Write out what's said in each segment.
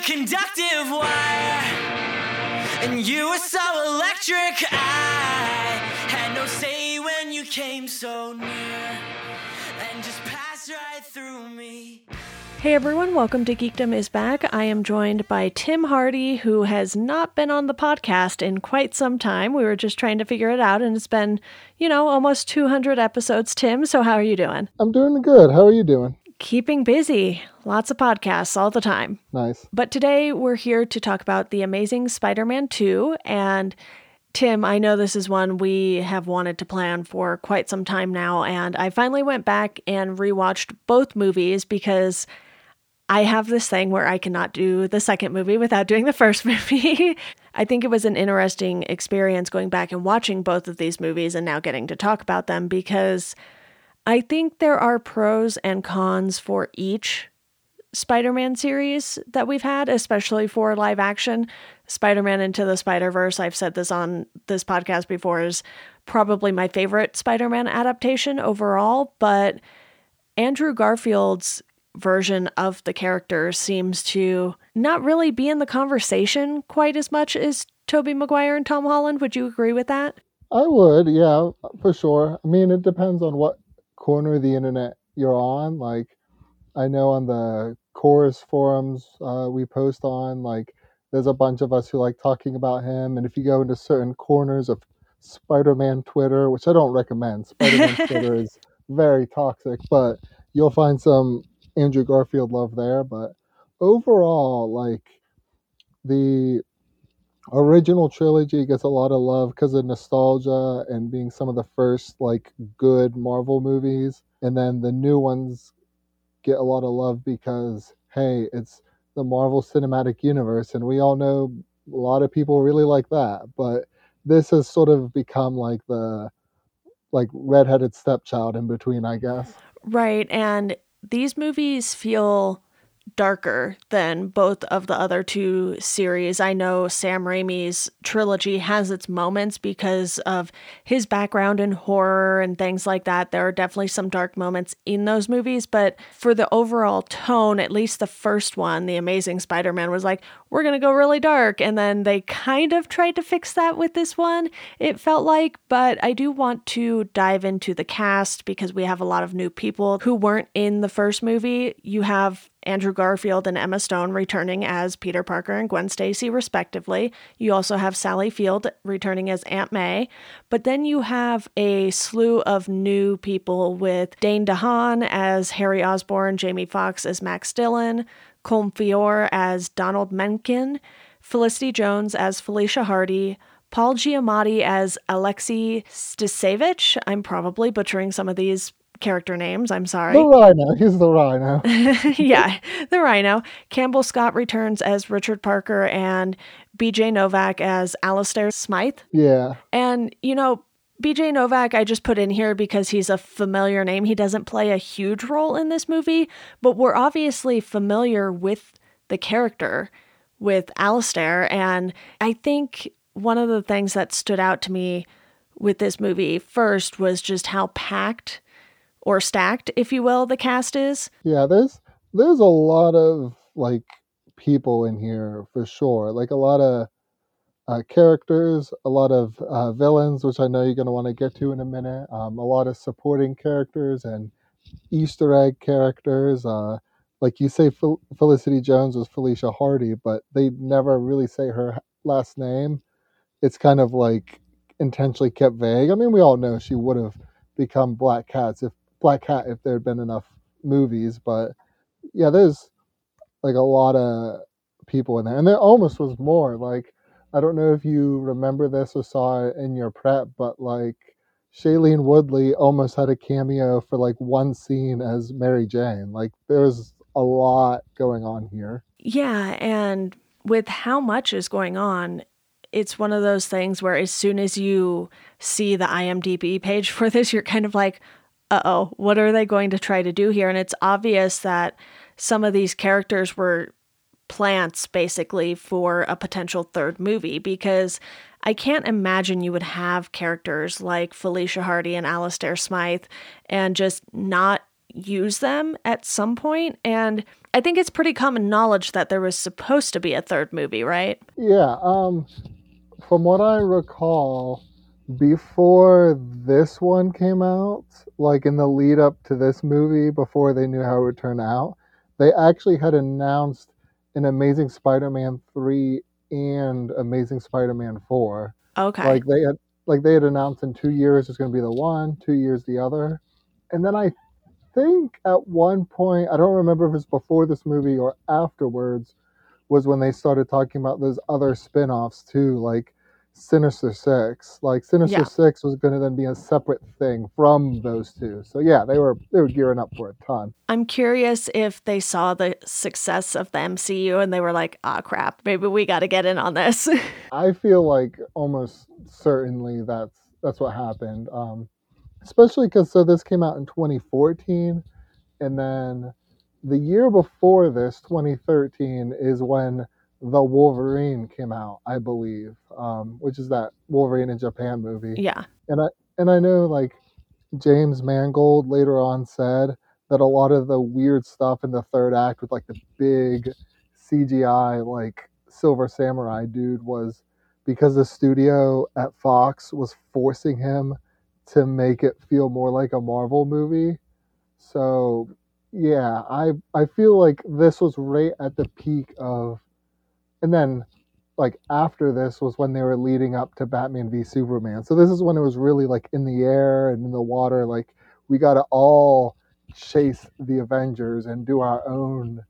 a conductive wire, and you were so electric. I had no say when you came so near, and just passed right through me. Hey everyone, welcome to Geekdom is Back. I am joined by Tim Hardy, who has not been on the podcast in quite some time. We were just trying to figure it out, and it's been, you know, almost 200 episodes. Tim, so how are you doing? I'm doing good. How are you doing? Keeping busy. Lots of podcasts all the time. Nice. But today we're here to talk about The Amazing Spider Man 2. And Tim, I know this is one we have wanted to plan for quite some time now. And I finally went back and rewatched both movies because I have this thing where I cannot do the second movie without doing the first movie. I think it was an interesting experience going back and watching both of these movies and now getting to talk about them because I think there are pros and cons for each Spider Man series that we've had, especially for live action. Spider Man Into the Spider Verse, I've said this on this podcast before, is probably my favorite Spider Man adaptation overall, but Andrew Garfield's version of the character seems to not really be in the conversation quite as much as Tobey Maguire and Tom Holland. Would you agree with that? I would, yeah, for sure. I mean, it depends on what corner of the internet you're on. Like, I know on the chorus forums uh, we post on, like, there's a bunch of us who like talking about him. And if you go into certain corners of Spider Man Twitter, which I don't recommend, Spider Man Twitter is very toxic, but you'll find some Andrew Garfield love there. But overall, like, the original trilogy gets a lot of love because of nostalgia and being some of the first like good Marvel movies, and then the new ones get a lot of love because hey, it's the Marvel Cinematic Universe, and we all know a lot of people really like that. But this has sort of become like the like redheaded stepchild in between, I guess. Right, and these movies feel darker than both of the other two series. I know Sam Raimi's trilogy has its moments because of his background in horror and things like that. There are definitely some dark moments in those movies, but for the overall tone, at least the first one, The Amazing Spider Man, was like, we're going to go really dark. And then they kind of tried to fix that with this one, it felt like. But I do want to dive into the cast because we have a lot of new people who weren't in the first movie. You have Andrew Garfield and Emma Stone returning as Peter Parker and Gwen Stacy, respectively. You also have Sally Field returning as Aunt May. But then you have a slew of new people with Dane DeHaan as Harry Osborn, Jamie Foxx as Max Dillon, Colm Feore as Donald Menken, Felicity Jones as Felicia Hardy, Paul Giamatti as Alexei Sytsevich. I'm probably butchering some of these character names. I'm sorry. The Rhino. He's the Rhino. yeah, the Rhino. Campbell Scott returns as Richard Parker and BJ Novak as Alistair Smythe. Yeah. And, you know, BJ Novak, I just put in here because he's a familiar name. He doesn't play a huge role in this movie, but we're obviously familiar with the character with Alistair. And I think one of the things that stood out to me with this movie first was just how packed or stacked, if you will, the cast is. Yeah, there's there's a lot of like people in here for sure. Like a lot of uh, characters, a lot of uh, villains, which I know you're going to want to get to in a minute. Um, a lot of supporting characters and Easter egg characters. Uh, like you say, Fel- Felicity Jones was Felicia Hardy, but they never really say her last name. It's kind of like intentionally kept vague. I mean, we all know she would have become Black Cats if Black Cat if there had been enough movies, but yeah, there's like a lot of people in there, and there almost was more. Like I don't know if you remember this or saw it in your prep, but like Shailene Woodley almost had a cameo for like one scene as Mary Jane. Like there's a lot going on here. Yeah, and with how much is going on, it's one of those things where as soon as you see the IMDb page for this, you're kind of like, uh oh, what are they going to try to do here? And it's obvious that some of these characters were plants basically for a potential third movie because I can't imagine you would have characters like Felicia Hardy and Alistair Smythe and just not use them at some point. and I think it's pretty common knowledge that there was supposed to be a third movie, right? Yeah, um from what I recall before this one came out, like in the lead up to this movie before they knew how it would turn out, they actually had announced an Amazing Spider-Man 3 and Amazing Spider-Man 4. Okay. Like they had like they had announced in 2 years it's going to be the one, 2 years the other. And then I think at one point, I don't remember if it's before this movie or afterwards, was when they started talking about those other spin-offs too, like Sinister Six. Like Sinister Yeah. Six was going to then be a separate thing from those two. So yeah, they were they were gearing up for a ton. I'm curious if they saw the success of the MCU and they were like, ah, crap, maybe we got to get in on this. I feel like almost certainly that's that's what happened. Um, especially because so this came out in 2014, and then the year before this, 2013, is when the Wolverine came out, I believe, um, which is that Wolverine in Japan movie. yeah. And I and I know like James Mangold later on said that a lot of the weird stuff in the third act with like the big CGI like Silver Samurai dude was because the studio at Fox was forcing him to make it feel more like a Marvel movie. So yeah, I I feel like this was right at the peak of and then like after this was when they were leading up to Batman v Superman. So this is when it was really like in the air and in the water. Like we got to all chase the Avengers and do our own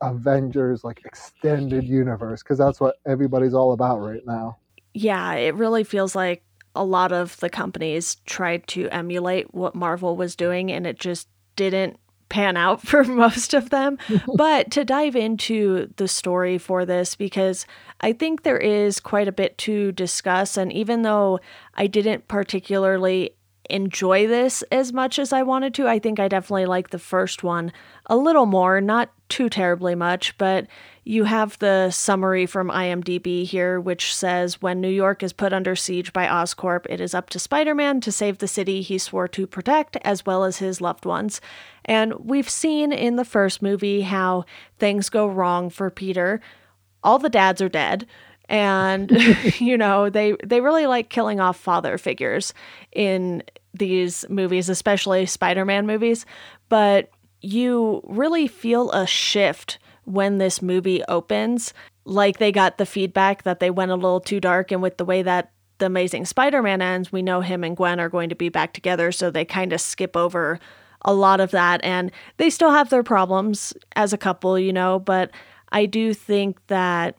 Avengers like extended universe because that's what everybody's all about right now. Yeah, it really feels like a lot of the companies tried to emulate what Marvel was doing and it just didn't pan out for most of them. but to dive into the story for this, because I think there is quite a bit to discuss. And even though I didn't particularly enjoy this as much as I wanted to, I think I definitely like the first one a little more, not too terribly much, but you have the summary from IMDb here, which says when New York is put under siege by Oscorp, it is up to Spider Man to save the city he swore to protect, as well as his loved ones. And we've seen in the first movie how things go wrong for Peter. All the dads are dead. And you know they they really like killing off father figures in these movies, especially Spider-Man movies. But you really feel a shift when this movie opens. Like they got the feedback that they went a little too dark, and with the way that the Amazing Spider Man ends, we know him and Gwen are going to be back together, so they kind of skip over a lot of that. And they still have their problems as a couple, you know, but I do think that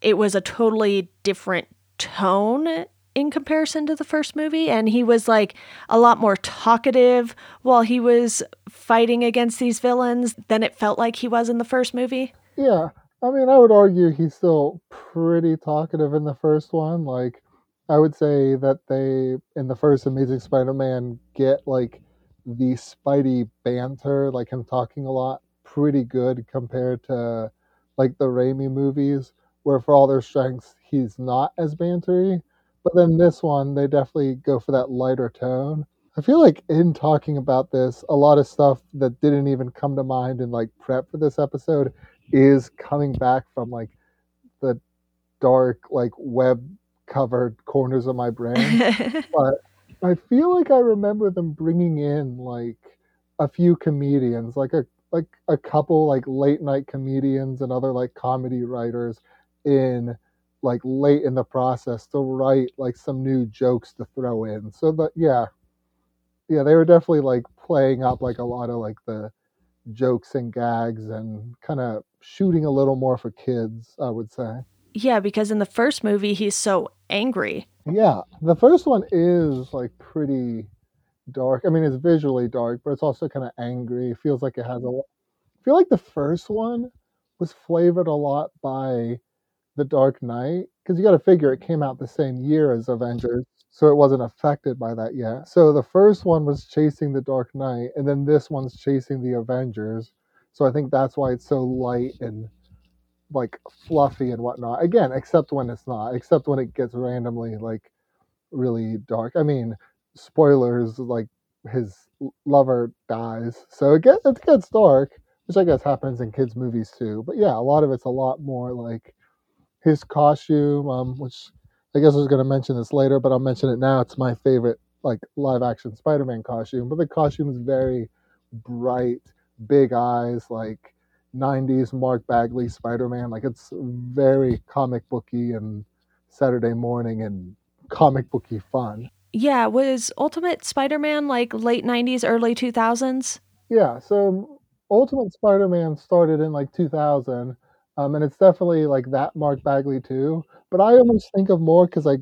it was a totally different tone in comparison to the first movie and he was like a lot more talkative while he was fighting against these villains than it felt like he was in the first movie. Yeah, I mean, I would argue he's still pretty talkative in the first one. Like, I would say that they in the first Amazing Spider-Man get like the Spidey banter, like him talking a lot, pretty good compared to like the Raimi movies, where for all their strengths, he's not as bantery. But then this one, they definitely go for that lighter tone. I feel like in talking about this, a lot of stuff that didn't even come to mind in like prep for this episode is coming back from like the dark, like web covered corners of my brain. but I feel like I remember them bringing in like a few comedians, like a like a couple like late night comedians and other like comedy writers in like late in the process to write like some new jokes to throw in. So that yeah. Yeah, they were definitely like playing up like a lot of like the jokes and gags and kind of shooting a little more for kids, I would say. yeah, because in the first movie he's so angry. Yeah, the first one is like pretty dark. I mean, it's visually dark, but it's also kind of angry. It feels like it has a. I feel like the first one was flavored a lot by The Dark Knight because you got to figure it came out the same year as Avengers, so it wasn't affected by that yet. So the first one was chasing The Dark Knight, and then this one's chasing the Avengers. So I think that's why it's so light and like fluffy and whatnot. Again, except when it's not, except when it gets randomly like really dark. I mean, spoilers, like his lover dies. So it gets it gets dark, which I guess happens in kids' movies too. But yeah, a lot of it's a lot more like his costume, um, which I guess I was going to mention this later, but I'll mention it now. It's my favorite like live action Spider-Man costume, but the costume is very bright, big eyes, like 90s Mark Bagley Spider-Man. Like it's very comic booky and Saturday morning and comic booky fun. Yeah, was Ultimate Spider-Man like late 90s, early 2000s? Yeah, so Ultimate Spider-Man started in like 2000, um, and it's definitely like that Mark Bagley too. But I almost think of more because I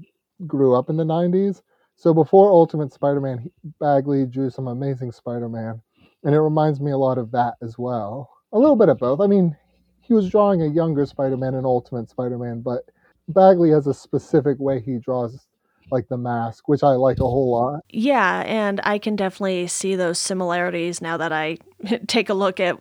grew up in the 90s. So before Ultimate Spider-Man, Bagley drew some amazing Spider-Man, and it reminds me a lot of that as well. A little bit of both. I mean, he was drawing a younger Spider-Man in Ultimate Spider-Man, but Bagley has a specific way he draws like the mask, which I like a whole lot. Yeah, and I can definitely see those similarities now that I take a look at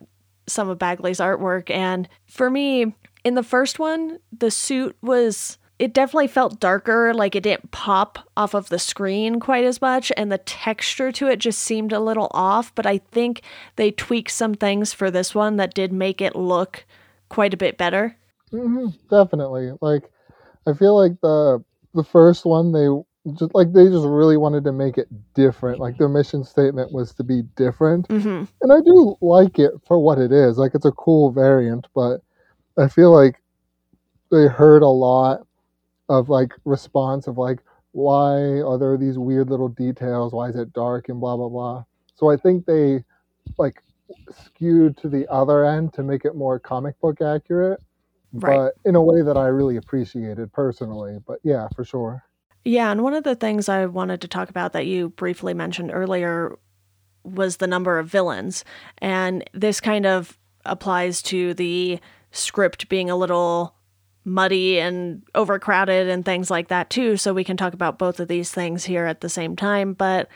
some of Bagley's artwork. And for me, in the first one, the suit was it definitely felt darker, like it didn't pop off of the screen quite as much, and the texture to it just seemed a little off. But I think they tweaked some things for this one that did make it look quite a bit better. Mm-hmm, definitely, like I feel like the the first one they just like they just really wanted to make it different. Like their mission statement was to be different, mm-hmm. and I do like it for what it is. Like it's a cool variant, but I feel like they heard a lot of like response of like why are there these weird little details? Why is it dark and blah blah blah. So I think they like skewed to the other end to make it more comic book accurate Right. but in a way that I really appreciated personally. But yeah, for sure. Yeah, and one of the things I wanted to talk about that you briefly mentioned earlier was the number of villains. And this kind of applies to the script being a little muddy and overcrowded and things like that too. So we can talk about both of these things here at the same time. But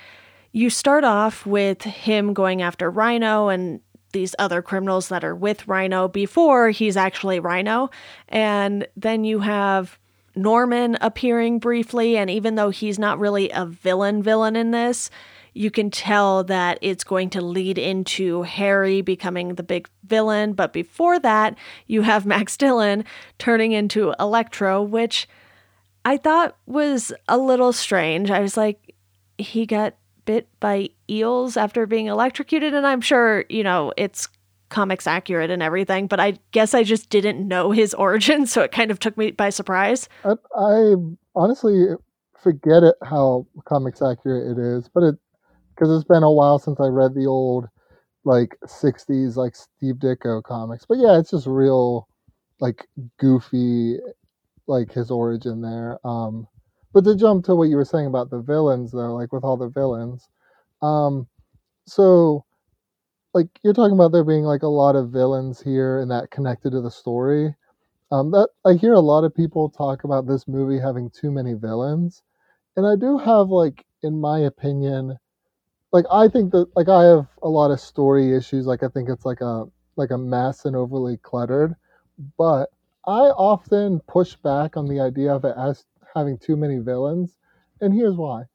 you start off with him going after Rhino and these other criminals that are with Rhino before he's actually Rhino. And then you have Norman appearing briefly. And even though he's not really a villain villain in this, you can tell that it's going to lead into Harry becoming the big villain. But before that, you have Max Dillon turning into Electro, which I thought was a little strange. I was like, he got bit by eels after being electrocuted. And I'm sure, you know, it's comics accurate and everything, but I guess I just didn't know his origin. So it kind of took me by surprise. I, I honestly forget it how comics accurate it is, but it, because it's been a while since I read the old like 60s like Steve Ditko comics. But yeah, it's just real like goofy like his origin there. Um but to jump to what you were saying about the villains though, like with all the villains, um so like you're talking about there being like a lot of villains here and that connected to the story. Um that I hear a lot of people talk about this movie having too many villains. And I do have like in my opinion like I think that like I have a lot of story issues. Like I think it's like a like a mess and overly cluttered. But I often push back on the idea of it as having too many villains, and here's why.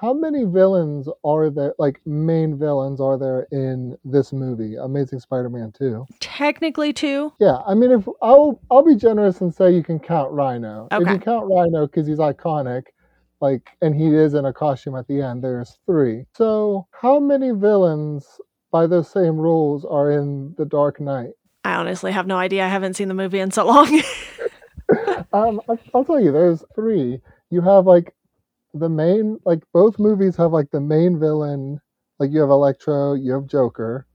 How many villains are there, like main villains, are there in this movie, Amazing Spider-Man Two? Technically, two. Yeah, I mean, if I'll I'll be generous and say you can count Rhino. okay. If you count Rhino because he's iconic, like, and he is in a costume at the end, there's three. So how many villains by those same rules are in The Dark Knight? I honestly have no idea. I haven't seen the movie in so long. um, I- I'll tell you, there's three. You have like the main, like both movies have like the main villain. Like you have Electro, you have Joker.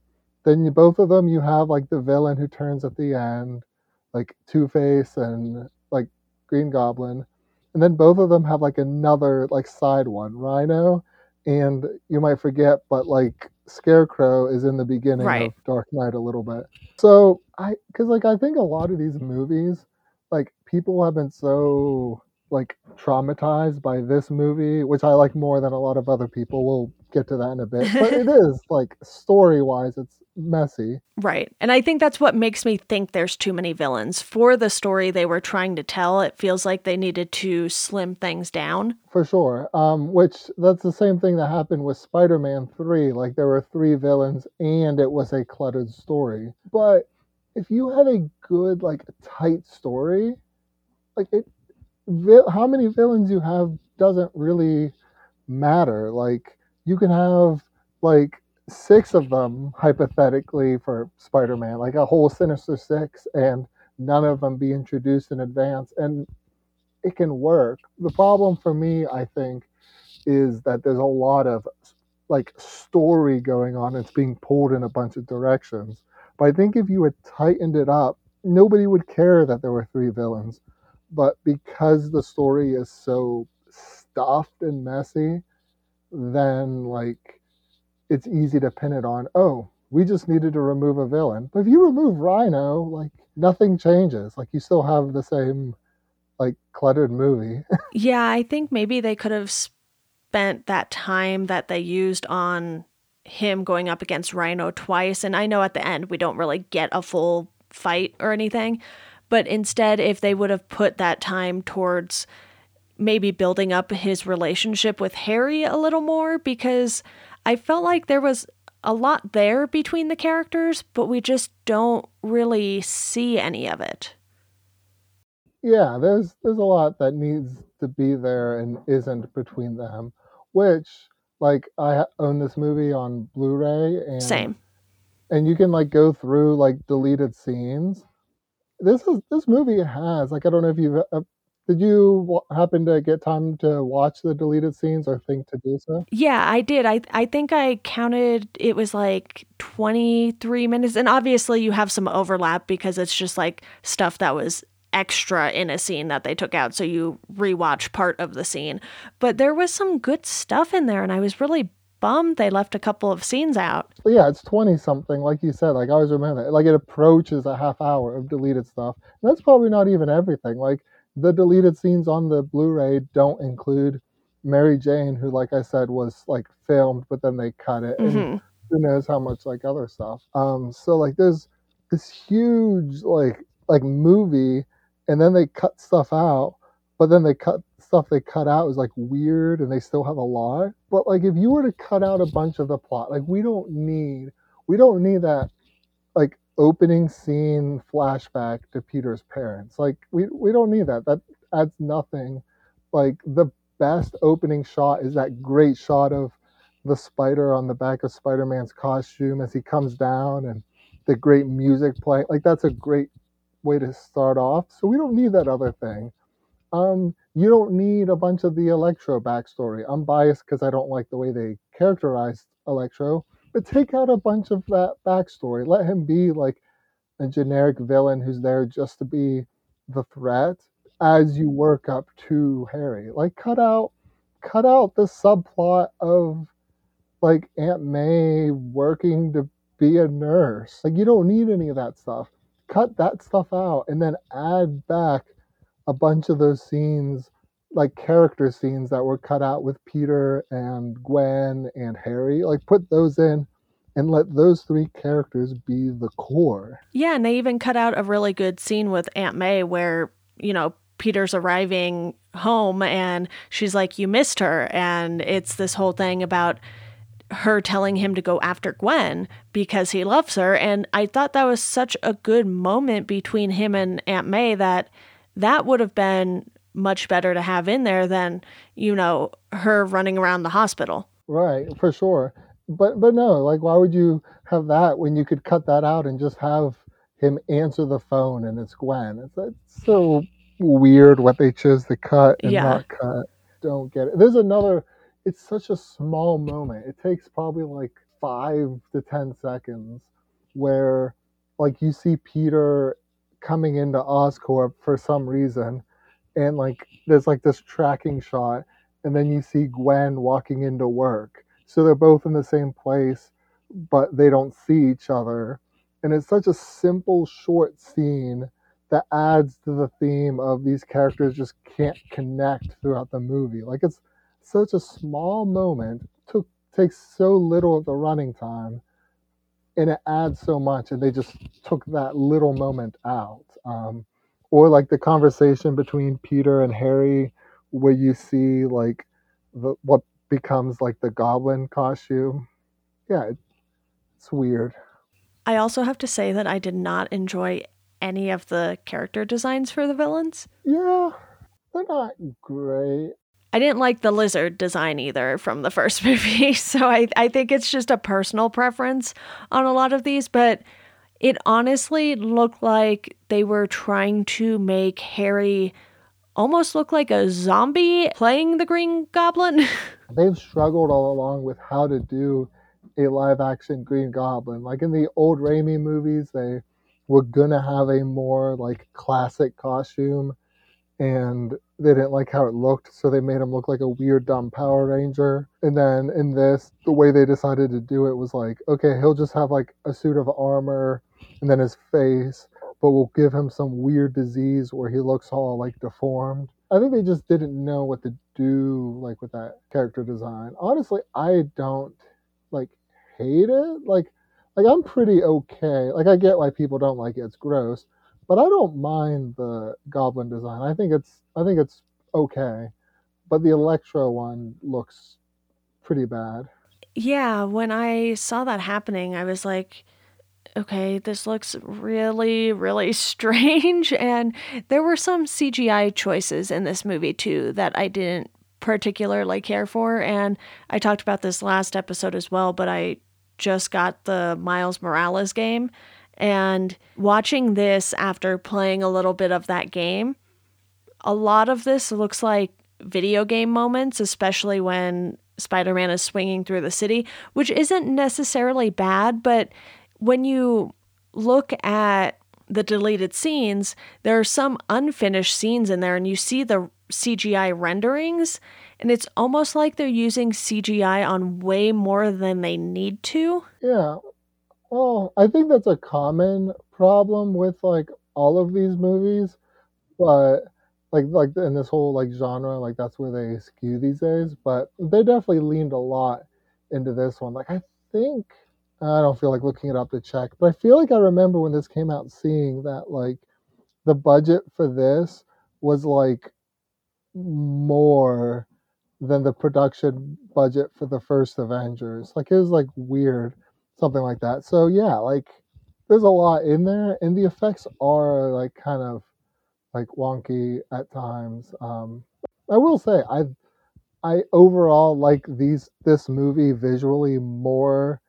Then you, both of them, you have like the villain who turns at the end, like Two Face and like Green Goblin. And then both of them have like another like side one, Rhino. And you might forget, but like Scarecrow is in the beginning Right. of Dark Knight a little bit. So I, because like I think a lot of these movies, like people have been so like traumatized by this movie, which I like more than a lot of other people. We'll get to that in a bit. But it is like story wise, it's messy. Right. And I think that's what makes me think there's too many villains. For the story they were trying to tell, it feels like they needed to slim things down. For sure. Um, which that's the same thing that happened with Spider Man 3. Like there were three villains and it was a cluttered story. But if you had a good, like tight story, like it how many villains you have doesn't really matter. Like you can have like six of them hypothetically for Spider-Man, like a whole Sinister Six, and none of them be introduced in advance, and it can work. The problem for me, I think, is that there's a lot of like story going on. It's being pulled in a bunch of directions. But I think if you had tightened it up, nobody would care that there were three villains. But because the story is so stuffed and messy, then like it's easy to pin it on, oh, we just needed to remove a villain. But if you remove Rhino, like nothing changes. Like you still have the same like cluttered movie. yeah, I think maybe they could have spent that time that they used on him going up against Rhino twice. And I know at the end we don't really get a full fight or anything. But instead, if they would have put that time towards maybe building up his relationship with Harry a little more, because I felt like there was a lot there between the characters, but we just don't really see any of it. Yeah, there's there's a lot that needs to be there and isn't between them, which like I own this movie on Blu-ray and same, and you can like go through like deleted scenes. This is this movie has like I don't know if you've uh, did you happen to get time to watch the deleted scenes or think to do so? Yeah, I did. I I think I counted it was like 23 minutes and obviously you have some overlap because it's just like stuff that was extra in a scene that they took out so you rewatch part of the scene. But there was some good stuff in there and I was really bummed they left a couple of scenes out. yeah, it's 20 something like you said. Like I always remember Like it approaches a half hour of deleted stuff. And that's probably not even everything. Like the deleted scenes on the Blu-ray don't include Mary Jane, who, like I said, was like filmed, but then they cut it, mm-hmm. and who knows how much like other stuff. Um, so like there's this huge like like movie, and then they cut stuff out, but then they cut stuff they cut out is like weird, and they still have a lot. But like if you were to cut out a bunch of the plot, like we don't need we don't need that like opening scene flashback to Peter's parents. Like we we don't need that. That adds nothing. Like the best opening shot is that great shot of the spider on the back of Spider-Man's costume as he comes down and the great music playing. Like that's a great way to start off. So we don't need that other thing. Um, you don't need a bunch of the Electro backstory. I'm biased because I don't like the way they characterized Electro but take out a bunch of that backstory. Let him be like a generic villain who's there just to be the threat as you work up to Harry. Like cut out cut out the subplot of like Aunt May working to be a nurse. Like you don't need any of that stuff. Cut that stuff out and then add back a bunch of those scenes like character scenes that were cut out with Peter and Gwen and Harry. Like put those in and let those three characters be the core. Yeah, and they even cut out a really good scene with Aunt May where, you know, Peter's arriving home and she's like, You missed her. And it's this whole thing about her telling him to go after Gwen because he loves her. And I thought that was such a good moment between him and Aunt May that that would have been much better to have in there than, you know, her running around the hospital. Right, for sure. But but no, like why would you have that when you could cut that out and just have him answer the phone and it's Gwen? It's, it's so weird what they chose to cut and yeah. not cut. Don't get it. There's another it's such a small moment. It takes probably like five to ten seconds where like you see Peter coming into Oscorp for some reason and like there's like this tracking shot and then you see Gwen walking into work. So they're both in the same place, but they don't see each other. And it's such a simple, short scene that adds to the theme of these characters just can't connect throughout the movie. Like it's such a small moment, took takes so little of the running time, and it adds so much, and they just took that little moment out. Um, or like the conversation between Peter and Harry, where you see like the, what becomes like the goblin costume. Yeah, it's weird. I also have to say that I did not enjoy any of the character designs for the villains. Yeah, they're not great. I didn't like the lizard design either from the first movie. So I, I think it's just a personal preference on a lot of these, but it honestly looked like they were trying to make Harry almost look like a zombie playing the Green Goblin. They've struggled all along with how to do a live action Green Goblin. Like in the old Raimi movies, they were gonna have a more like classic costume and they didn't like how it looked, so they made him look like a weird dumb Power Ranger. And then in this, the way they decided to do it was like, okay, he'll just have like a suit of armor and then his face, but we'll give him some weird disease where he looks all like deformed. I think they just didn't know what to do like with that character design. Honestly, I don't like hate it. Like like I'm pretty okay. Like I get why people don't like it. It's gross but I don't mind the goblin design. I think it's I think it's okay, but the Electro one looks pretty bad. Yeah, when I saw that happening, I was like, okay, this looks really, really strange. And there were some CGI choices in this movie too that I didn't particularly care for. And I talked about this last episode as well, but I just got the Miles Morales game and watching this after playing a little bit of that game, a lot of this looks like video game moments, especially when Spider Man is swinging through the city, which isn't necessarily bad, but when you look at the deleted scenes, there are some unfinished scenes in there, and you see the CGI renderings, and it's almost like they're using CGI on way more than they need to. Yeah, well, I think that's a common problem with like all of these movies, but like like in this whole like genre, like that's where they skew these days. But they definitely leaned a lot into this one. Like I think I don't feel like looking it up to check, but I feel like I remember when this came out seeing that like the budget for this was like more than the production budget for the first Avengers. Like it was like weird something like that. So yeah, like there's a lot in there, and the effects are like kind of like wonky at times. Um, I will say I I overall like these this movie visually more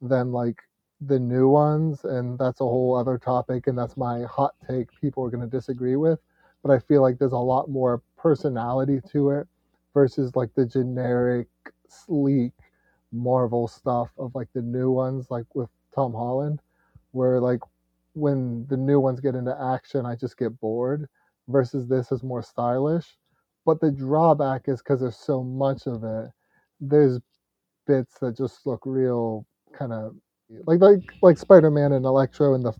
than like the new ones, and that's a whole other topic, and that's my hot take. People are going to disagree with, but I feel like there's a lot more personality to it versus like the generic sleek Marvel stuff of like the new ones, like with Tom Holland, where like when the new ones get into action, I just get bored. Versus this is more stylish. But the drawback is because there's so much of it. There's bits that just look real kind of like like like Spider-Man and Electro in the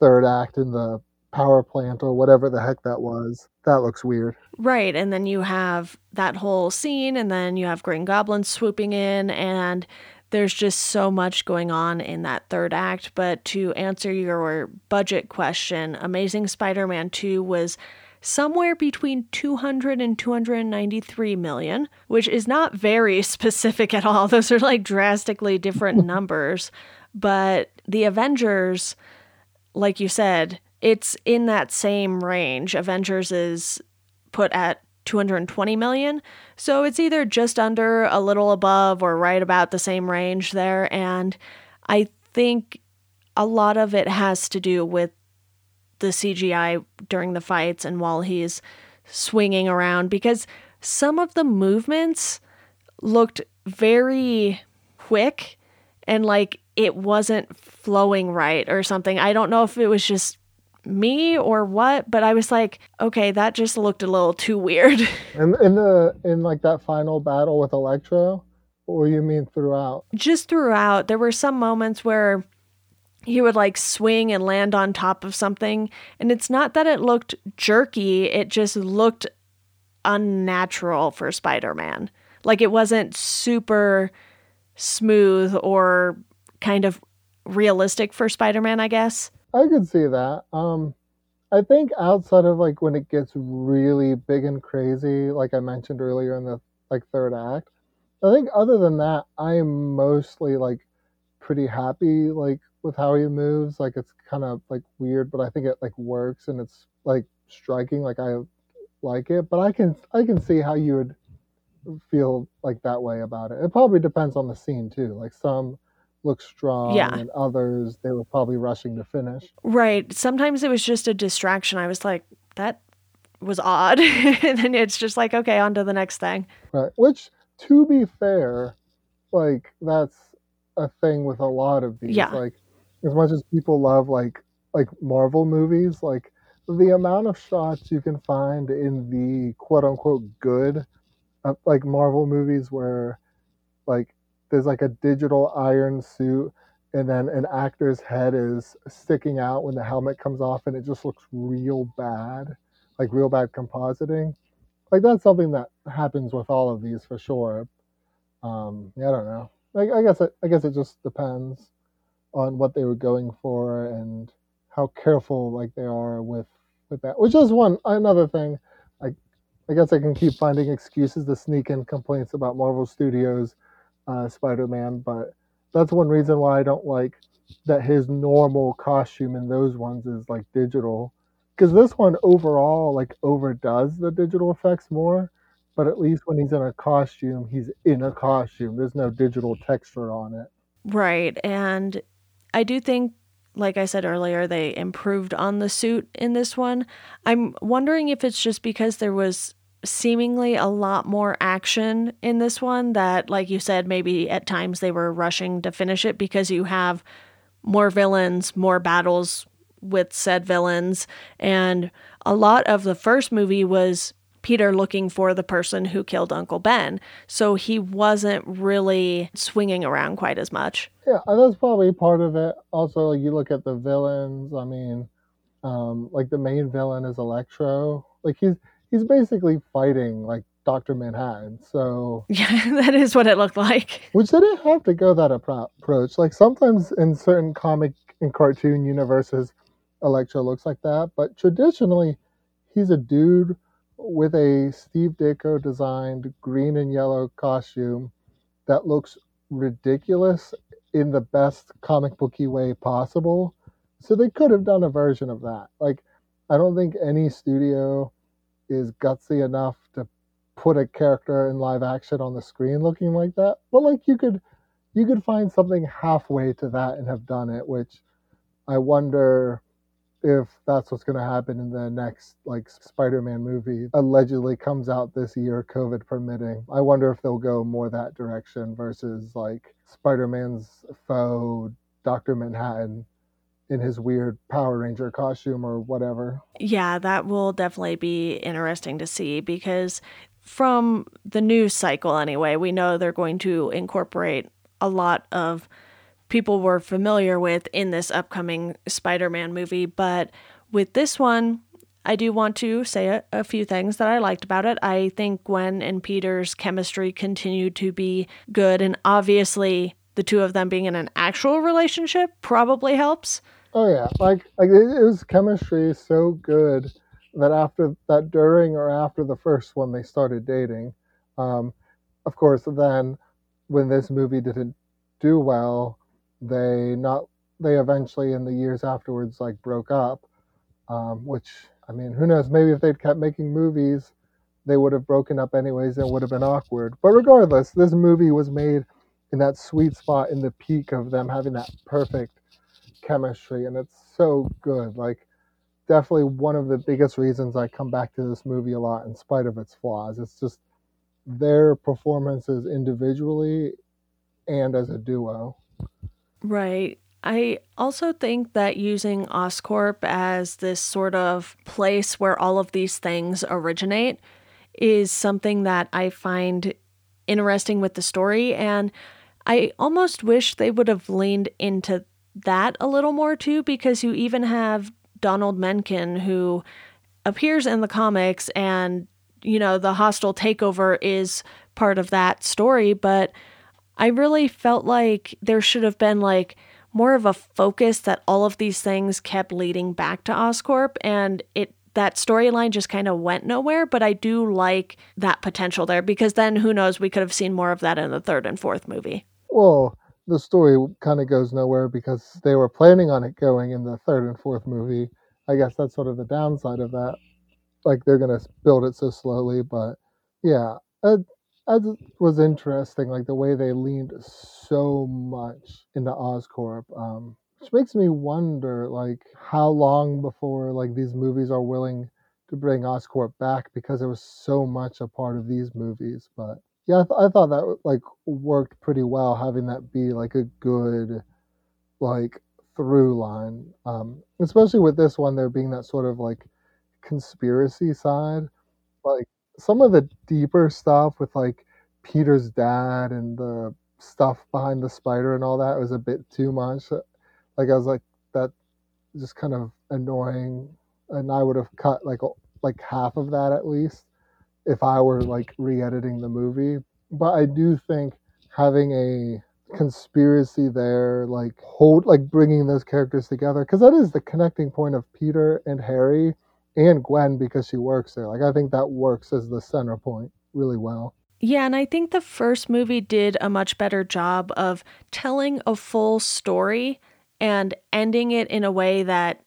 third act in the power plant or whatever the heck that was. That looks weird. Right. And then you have that whole scene, and then you have Green Goblin swooping in, and there's just so much going on in that third act. But to answer your budget question, Amazing Spider Man 2 was somewhere between 200 and 293 million, which is not very specific at all. Those are like drastically different numbers. But the Avengers, like you said, it's in that same range. Avengers is put at 220 million. So it's either just under, a little above, or right about the same range there. And I think a lot of it has to do with the CGI during the fights and while he's swinging around because some of the movements looked very quick and like it wasn't flowing right or something. I don't know if it was just me or what, but I was like, okay, that just looked a little too weird. And in the in like that final battle with Electro, or you mean throughout? Just throughout, there were some moments where he would like swing and land on top of something, and it's not that it looked jerky, it just looked unnatural for Spider-Man. Like it wasn't super smooth or kind of realistic for Spider-Man, I guess. I could see that. Um, I think outside of like when it gets really big and crazy, like I mentioned earlier in the like third act, I think other than that, I'm mostly like pretty happy like with how he moves. Like it's kind of like weird, but I think it like works and it's like striking. Like I like it, but I can I can see how you would feel like that way about it. It probably depends on the scene too. Like some look strong Yeah. and others they were probably rushing to finish. Right. Sometimes it was just a distraction. I was like, that was odd. and then it's just like, okay, on to the next thing. Right. Which to be fair, like that's a thing with a lot of these. Yeah. Like as much as people love like like Marvel movies, like the amount of shots you can find in the quote unquote good uh, like Marvel movies where like there's like a digital iron suit and then an actor's head is sticking out when the helmet comes off and it just looks real bad like real bad compositing. Like that's something that happens with all of these for sure. Um i don't know. Like i guess it, i guess it just depends on what they were going for and how careful like they are with with that which is one another thing i i guess i can keep finding excuses to sneak in complaints about marvel studios uh, spider-man but that's one reason why i don't like that his normal costume in those ones is like digital because this one overall like overdoes the digital effects more but at least when he's in a costume he's in a costume there's no digital texture on it Right. And I do think, like I said earlier, they improved on the suit in this one. I'm wondering if it's just because there was seemingly a lot more action in this one that, like you said, maybe at times they were rushing to finish it because you have more villains, more battles with said villains. And a lot of the first movie was Peter looking for the person who killed Uncle Ben. So he wasn't really swinging around quite as much. yeah that's probably part of it also like you look at the villains i mean um like the main villain is electro like he's he's basically fighting like dr manhattan so Yeah, that is what it looked like. which they didn't have to go that approach. Like sometimes in certain comic and cartoon universes, Electro looks like that, but traditionally, he's a dude with a Steve Ditko designed green and yellow costume that looks ridiculous in the best comic booky way possible. So they could have done a version of that. Like, I don't think any studio is gutsy enough to put a character in live action on the screen looking like that. But like you could you could find something halfway to that and have done it, which I wonder if that's what's going to happen in the next like Spider-Man movie allegedly comes out this year covid permitting. I wonder if they'll go more that direction versus like Spider-Man's faux Dr. Manhattan in his weird Power Ranger costume or whatever. Yeah, that will definitely be interesting to see because from the news cycle anyway, we know they're going to incorporate a lot of people we're familiar with in this upcoming Spider-Man movie, but with this one, I do want to say a, a few things that I liked about it. I think Gwen and Peter's chemistry continued to be good, and obviously, the two of them being in an actual relationship probably helps. Oh yeah, like like it, it was chemistry so good that after that during or after the first one they started dating. Um, of course, then when this movie didn't do well, they not they eventually in the years afterwards like broke up. Um, which I mean, who knows? Maybe if they'd kept making movies, they would have broken up anyways and would have been awkward. But regardless, this movie was made in that sweet spot in the peak of them having that perfect chemistry and it's so good like definitely one of the biggest reasons i come back to this movie a lot in spite of its flaws it's just their performances individually and as a duo Right. I also think that using Oscorp as this sort of place where all of these things originate is something that I find interesting with the story. And I almost wish they would have leaned into that a little more too, because you even have Donald Menken who appears in the comics and, you know, the hostile takeover is part of that story. But I really felt like there should have been like more of a focus that all of these things kept leading back to Oscorp and it that storyline just kind of went nowhere, but I do like that potential there because then who knows, we could have seen more of that in the third and fourth movie. Well, the story kind of goes nowhere because they were planning on it going in the third and fourth movie. I guess that's sort of the downside of that. Like they're to build it so slowly, but yeah, it, it was interesting. Like the way they leaned so much into Oscorp. Um, which makes me wonder like how long before like these movies are willing to bring Oscorp back because it was so much a part of these movies. But yeah, I, th- I thought that like worked pretty well having that be like a good like through line, um, especially with this one there being that sort of like conspiracy side, like some of the deeper stuff with like Peter's dad and the stuff behind the spider and all that was a bit too much. Like I was like that just kind of annoying and I would have cut like like half of that at least if I were like re-editing the movie but I do think having a conspiracy there like hold like bringing those characters together because that is the connecting point of Peter and Harry and Gwen because she works there. Like I think that works as the center point really well. Yeah, and I think the first movie did a much better job of telling a full story and ending it in a way that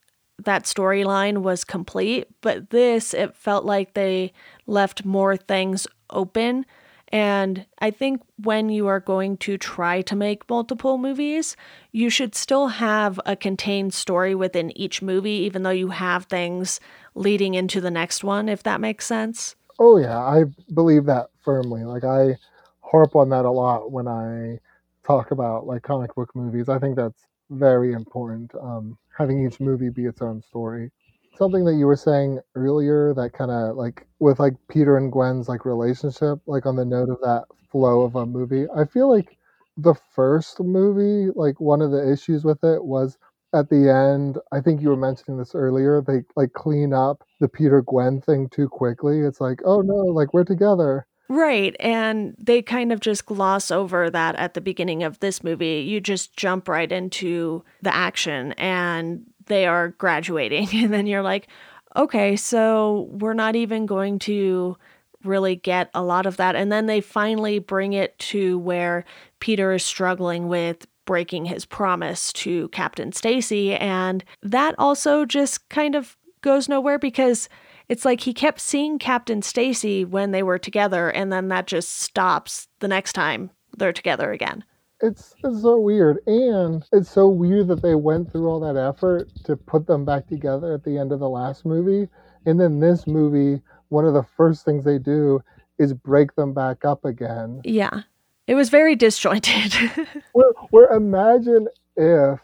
that storyline was complete. But this, it felt like they left more things open. And I think when you are going to try to make multiple movies, you should still have a contained story within each movie, even though you have things leading into the next one, if that makes sense. Oh, yeah, I believe that firmly. Like, I harp on that a lot when I talk about like comic book movies. I think that's very important. Um, having each movie be its own story. Something that you were saying earlier that kind of like with like Peter and Gwen's like relationship, like on the note of that flow of a movie, I feel like the first movie, like one of the issues with it was at the end, I think you were mentioning this earlier, they like clean up the Peter Gwen thing too quickly. It's like, oh no, like we're together. Right. And they kind of just gloss over that at the beginning of this movie. You just jump right into the action and they are graduating. And then you're like, okay, so we're not even going to really get a lot of that. And then they finally bring it to where Peter is struggling with breaking his promise to Captain Stacy. And that also just kind of goes nowhere because it's like he kept seeing Captain Stacy when they were together, and then that just stops the next time they're together again. It's, it's so weird. And it's so weird that they went through all that effort to put them back together at the end of the last movie. And then this movie, one of the first things they do is break them back up again. Yeah. It was very disjointed. where, where imagine if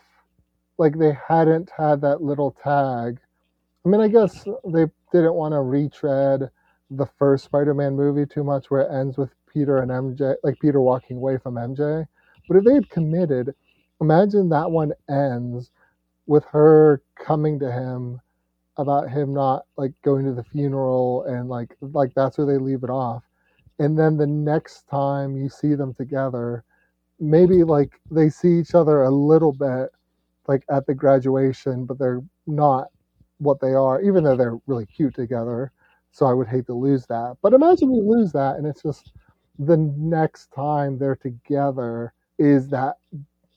like they hadn't had that little tag. I mean, I guess they didn't want to retread the first Spider-Man movie too much, where it ends with Peter and MJ, like Peter walking away from MJ. But if they'd committed, imagine that one ends with her coming to him about him not like going to the funeral and like like that's where they leave it off. And then the next time you see them together, maybe like they see each other a little bit like at the graduation, but they're not what they are, even though they're really cute together. So I would hate to lose that. But imagine you lose that, and it's just the next time they're together is that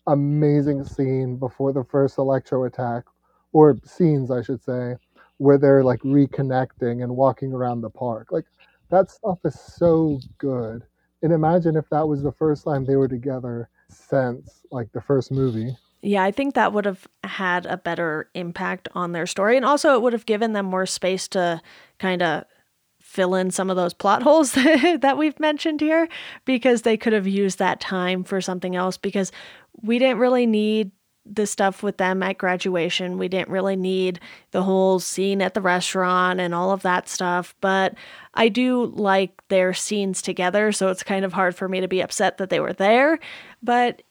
amazing scene before the first electro attack, or scenes, I should say, where they're like reconnecting and walking around the park. Like that stuff is so good. And imagine if that was the first time they were together since like the first movie. Yeah, I think that would have had a better impact on their story. And also, it would have given them more space to kind of fill in some of those plot holes that we've mentioned here because they could have used that time for something else because we didn't really need the stuff with them at graduation. We didn't really need the whole scene at the restaurant and all of that stuff, but I do like their scenes together, so it's kind of hard for me to be upset that they were there. But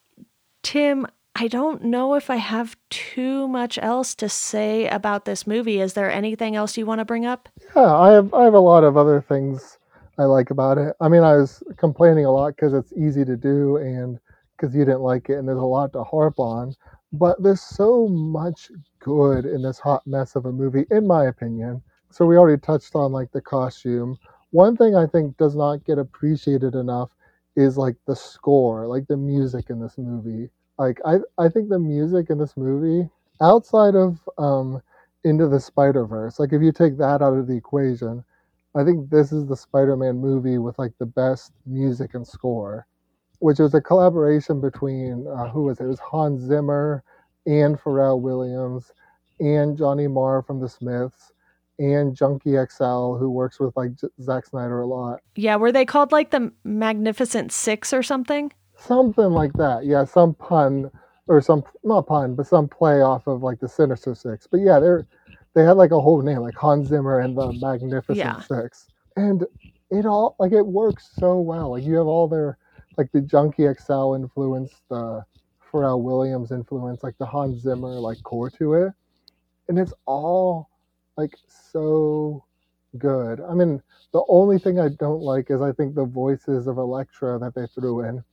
Tim, I don't know if I have too much else to say about this movie. Is there anything else you want to bring up? Yeah, I have I have a lot of other things I like about it. I mean, I was complaining a lot because it's easy to do and because you didn't like it, and there's a lot to harp on. but there's so much good in this hot mess of a movie, in my opinion. So we already touched on like the costume. One thing I think does not get appreciated enough is like the score, like the music in this movie. Like I, I think the music in this movie, outside of um, Into the Spider Verse, like if you take that out of the equation, I think this is the Spider-Man movie with like the best music and score which was a collaboration between uh, who was it? It was Hans Zimmer and Pharrell Williams and Johnny Marr from the Smiths and Junkie XL, who works with like J- Zack Snyder a lot. Yeah, were they called like the Magnificent Six or something? Something like that. Yeah, some pun or some not pun, but some play off of like the Sinister Six. But yeah, they're they had like a whole name like Hans Zimmer and the Magnificent Yeah. Six, and it all like it works so well. Like you have all their like the Junkie XL influence, the Pharrell Williams influence, like the Hans Zimmer like core to it, and it's all like so good. I mean, the only thing I don't like is I think the voices of Electro that they threw in,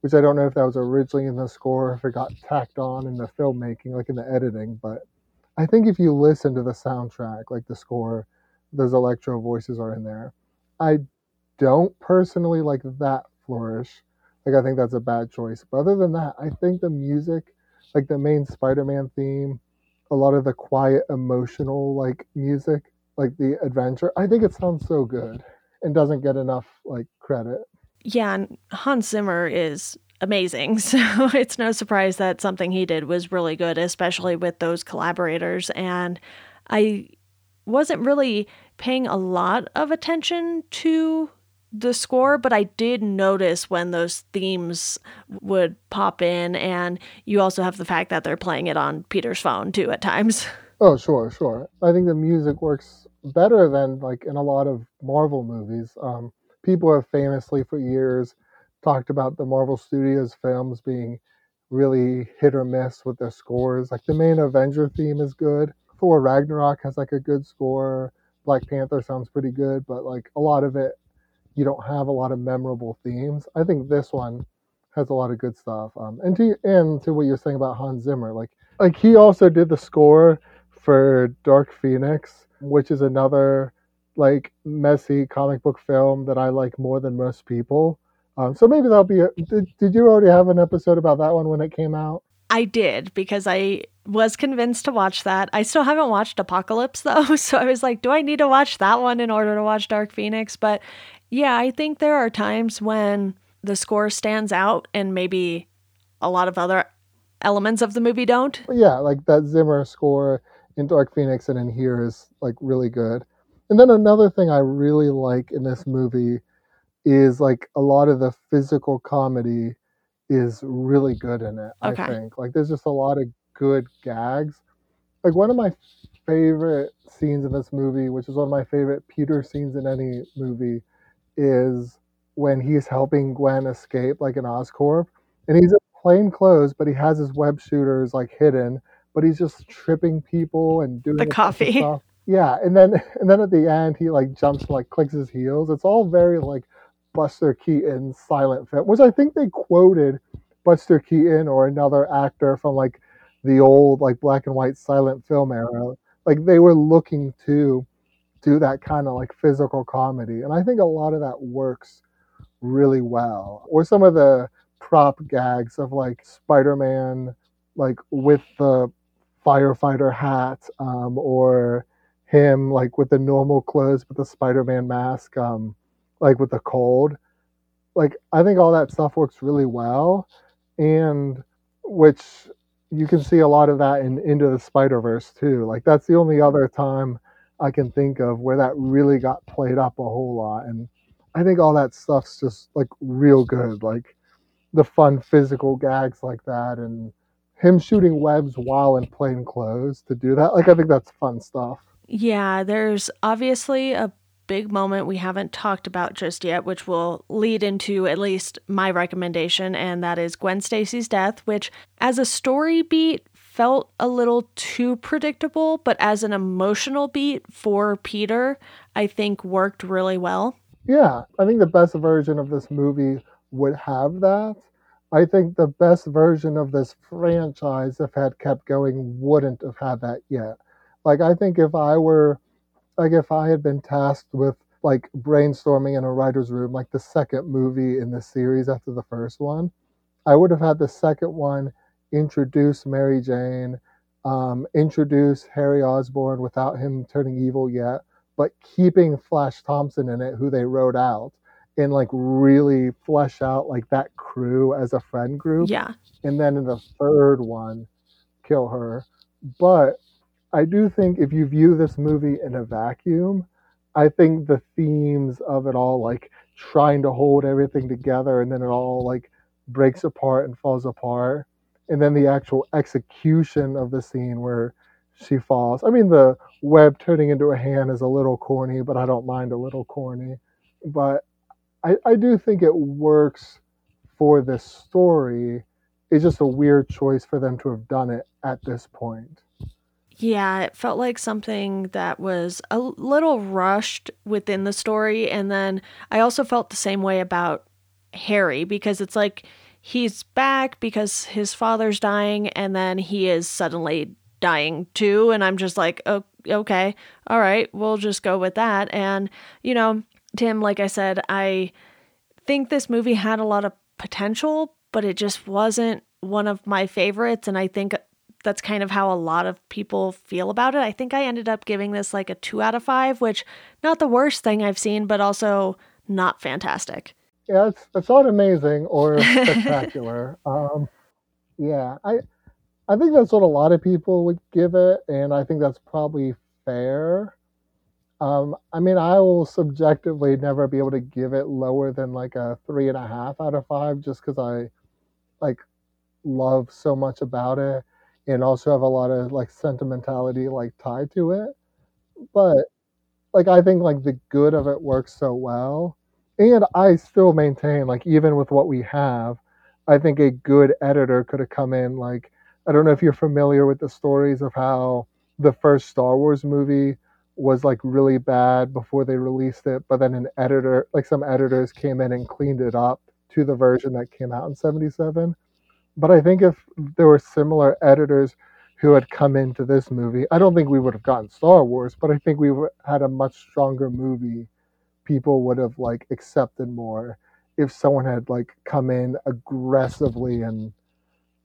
which I don't know if that was originally in the score, or if it got tacked on in the filmmaking, like in the editing. But I think if you listen to the soundtrack, like the score, those electro voices are in there. I don't personally like that flourish. Like I think that's a bad choice. But other than that, I think the music, like the main Spider-Man theme, a lot of the quiet, emotional like music, like the adventure, I think it sounds so good and doesn't get enough like credit. Yeah, and Hans Zimmer is amazing. So it's no surprise that something he did was really good, especially with those collaborators. And I wasn't really paying a lot of attention to the score, but I did notice when those themes would pop in. And you also have the fact that they're playing it on Peter's phone too at times. Oh, sure, sure. I think the music works better than like in a lot of Marvel movies. Um, people have famously for years talked about the Marvel Studios films being really hit or miss with their scores. Like the main Avenger theme is good. Thor Ragnarok has like a good score. Black Panther sounds pretty good, but like a lot of it, you don't have a lot of memorable themes. I think this one has a lot of good stuff. Um, and to and to what you're saying about Hans Zimmer, like like he also did the score for Dark Phoenix, which is another like messy comic book film that I like more than most people. Um, so maybe that'll be. A, did, did you already have an episode about that one when it came out? I did because I was convinced to watch that. I still haven't watched Apocalypse though, so I was like, do I need to watch that one in order to watch Dark Phoenix? But yeah, I think there are times when the score stands out and maybe a lot of other elements of the movie don't. Yeah, like that Zimmer score in Dark Phoenix and in here is like really good. And then another thing I really like in this movie is like a lot of the physical comedy is really good in it. Okay. I think like there's just a lot of good gags. Like one of my favorite scenes in this movie, which is one of my favorite Peter scenes in any movie, is when he's helping Gwen escape like an Oscorp, and he's in plain clothes, but he has his web shooters like hidden, but he's just tripping people and doing The a bunch of coffee. stuff. Yeah, and then and then at the end he like jumps and like clicks his heels. It's all very like Buster Keaton silent film, which I think they quoted Buster Keaton or another actor from like the old like black and white silent film era. Like they were looking to do that kind of like physical comedy, and I think a lot of that works really well. Or some of the prop gags of like Spider-Man like with the firefighter hat, um, or him like with the normal clothes but the Spider-Man mask, um, like with the cold. Like I think all that stuff works really well, and which you can see a lot of that in Into the Spider Verse too. Like that's the only other time I can think of where that really got played up a whole lot, and I think all that stuff's just like real good. Like the fun physical gags like that, and him shooting webs while in plain clothes to do that. Like I think that's fun stuff. Yeah, there's obviously a big moment we haven't talked about just yet, which will lead into at least my recommendation, and that is Gwen Stacy's death, which, as a story beat, felt a little too predictable, but as an emotional beat for Peter, I think worked really well. Yeah, I think the best version of this movie would have that. I think the best version of this franchise, if had kept going, wouldn't have had that yet. Like, I think if I were, like, if I had been tasked with like brainstorming in a writer's room, like the second movie in the series after the first one, I would have had the second one introduce Mary Jane, um, introduce Harry Osborn without him turning evil yet, but keeping Flash Thompson in it, who they wrote out, and like really flesh out like that crew as a friend group. Yeah. And then in the third one, kill her. But I do think if you view this movie in a vacuum, I think the themes of it all, like trying to hold everything together and then it all like breaks apart and falls apart. And then the actual execution of the scene where she falls. I mean, the web turning into a hand is a little corny, but I don't mind a little corny. But I, I do think it works for this story. It's just a weird choice for them to have done it at this point. Yeah, it felt like something that was a little rushed within the story. And then I also felt the same way about Harry because it's like he's back because his father's dying and then he is suddenly dying too. And I'm just like, oh, okay, all right, we'll just go with that. And, you know, Tim, like I said, I think this movie had a lot of potential, but it just wasn't one of my favorites. And I think that's kind of how a lot of people feel about it. I think I ended up giving this like a two out of five, which not the worst thing I've seen, but also not fantastic. Yeah, it's it's not amazing or spectacular. um, yeah, I I think that's what a lot of people would give it, and I think that's probably fair. Um, I mean, I will subjectively never be able to give it lower than like a three and a half out of five, just because I like love so much about it, and also have a lot of like sentimentality like tied to it. But like, I think like the good of it works so well, and I still maintain like even with what we have, I think a good editor could have come in like I don't know if you're familiar with the stories of how the first Star Wars movie was like really bad before they released it, but then an editor, like some editors came in and cleaned it up to the version that came out in 77. But I think if there were similar editors who had come into this movie, I don't think we would have gotten Star Wars, but I think we had a much stronger movie. People would have like accepted more if someone had like come in aggressively and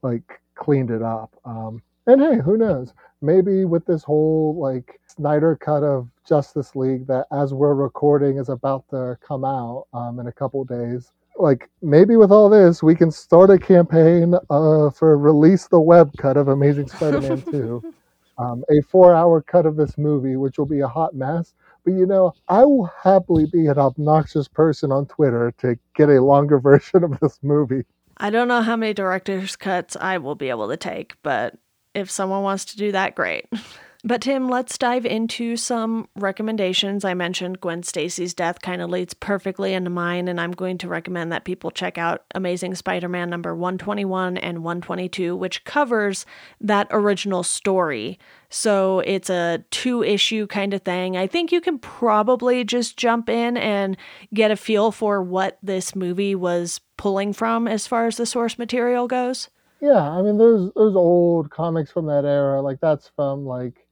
like cleaned it up. Um, and hey, who knows? Maybe with this whole like Snyder cut of Justice League that, as we're recording, is about to come out um, in a couple days. Like maybe with all this, we can start a campaign uh, for release the web cut of Amazing Spider-Man 2, um, a four-hour cut of this movie, which will be a hot mess. But you know, I will happily be an obnoxious person on Twitter to get a longer version of this movie. I don't know how many director's cuts I will be able to take, but if someone wants to do that, great. But Tim, let's dive into some recommendations. I mentioned Gwen Stacy's death kind of leads perfectly into mine, and I'm going to recommend that people check out Amazing Spider-Man number 121 and 122, which covers that original story. So it's a two-issue kind of thing. I think you can probably just jump in and get a feel for what this movie was pulling from as far as the source material goes. Yeah, I mean, there's there's old comics from that era, like that's from like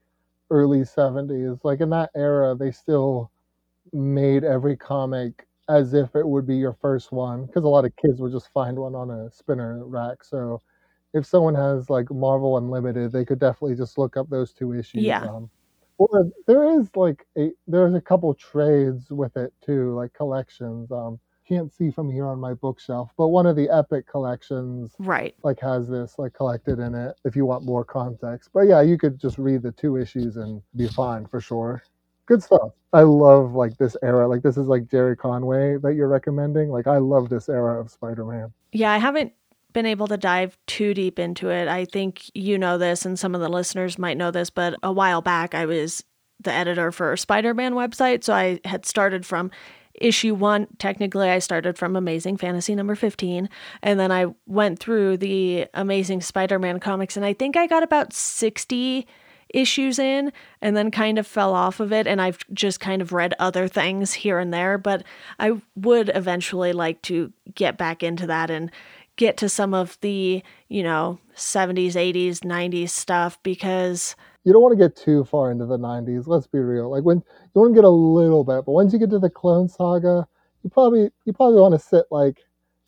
early 70s. Like in that era, they still made every comic as if it would be your first one because a lot of kids would just find one on a spinner rack. So if someone has like Marvel Unlimited, they could definitely just look up those two issues. Yeah. Um, or there is like a there's a couple trades with it too, like collections. Um, can't see from here on my bookshelf, but one of the Epic collections, right, like has this like collected in it. If you want more context, but yeah, you could just read the two issues and be fine for sure. Good stuff. I love like this era. Like this is like Gerry Conway that you're recommending. Like I love this era of Spider-Man. Yeah, I haven't been able to dive too deep into it. I think you know this, and some of the listeners might know this, but a while back I was the editor for a Spider Man website. So I had started from issue one, technically, I started from Amazing Fantasy number 15, and then I went through the Amazing Spider Man comics, and I think I got about 60 issues in and then kind of fell off of it and I've just kind of read other things here and there but I would eventually like to get back into that and get to some of the, you know, 70s, 80s, 90s stuff because you don't want to get too far into the 90s. Let's be real. Like when you want to get a little bit, but once you get to the Clone Saga, you probably you probably want to sit like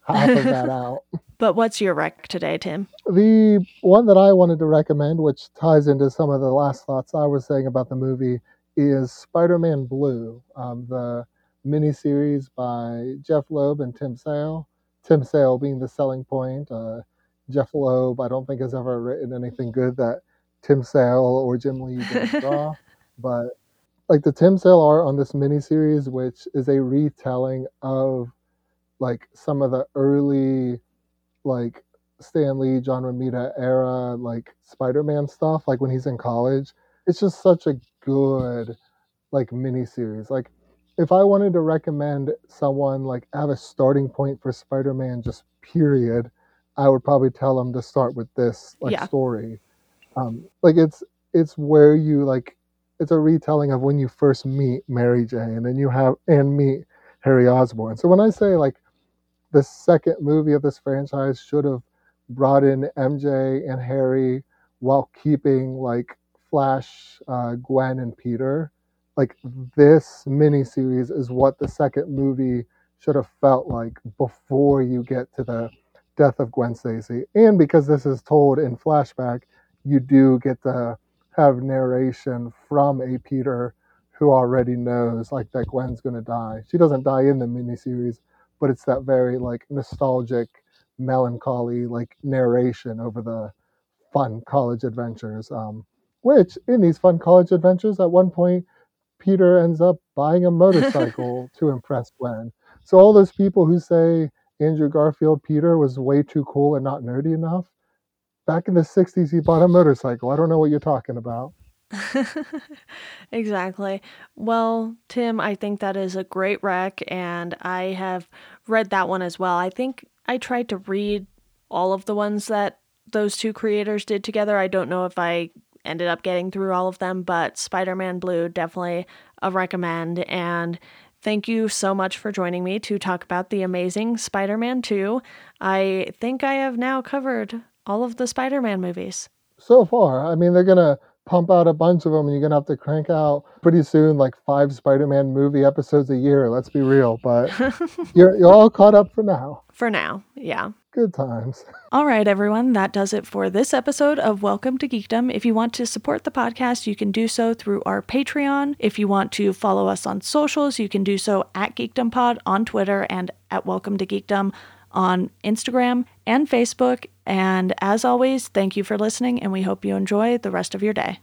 half of that out. But what's your rec today, Tim? The one that I wanted to recommend, which ties into some of the last thoughts I was saying about the movie, is Spider-Man Blue, um, the miniseries by Jeph Loeb and Tim Sale. Tim Sale being the selling point. Uh, Jeph Loeb, I don't think has ever written anything good that Tim Sale or Jim Lee draw, but like the Tim Sale art on this miniseries, which is a retelling of like some of the early like Stan Lee, John Romita era like Spider-Man stuff, like when he's in college. It's just such a good like miniseries. Like if I wanted to recommend someone like have a starting point for Spider-Man just period, I would probably tell them to start with this like Yeah. story. Um like it's it's where you like it's a retelling of when you first meet Mary Jane and then you have and meet Harry Osborn. So when I say like the second movie of this franchise should have brought in MJ and Harry while keeping like Flash, uh, Gwen, and Peter. Like this miniseries is what the second movie should have felt like before you get to the death of Gwen Stacy. And because this is told in flashback, you do get to have narration from a Peter who already knows like that Gwen's gonna die. She doesn't die in the miniseries, but it's that very like nostalgic, melancholy like narration over the fun college adventures. Um, which in these fun college adventures, at one point, Peter ends up buying a motorcycle to impress Gwen. So all those people who say Andrew Garfield Peter was way too cool and not nerdy enough, back in the '60s he bought a motorcycle. I don't know what you're talking about. exactly. Well, Tim, I think that is a great rec, and I have read that one as well. I think I tried to read all of the ones that those two creators did together. I don't know if I ended up getting through all of them, but Spider Man Blue definitely a recommend. And thank you so much for joining me to talk about the amazing Spider Man 2. I think I have now covered all of the Spider Man movies. So far, I mean, they're gonna pump out a bunch of them, and you're gonna have to crank out pretty soon like five Spider-Man movie episodes a year. Let's be real, but you're you're all caught up for now. For now, yeah. Good times. All right, everyone, that does it for this episode of Welcome to Geekdom. If you want to support the podcast, you can do so through our Patreon. If you want to follow us on socials, you can do so at GeekdomPod on Twitter and at Welcome to Geekdom on Instagram and Facebook. And as always, thank you for listening, and we hope you enjoy the rest of your day.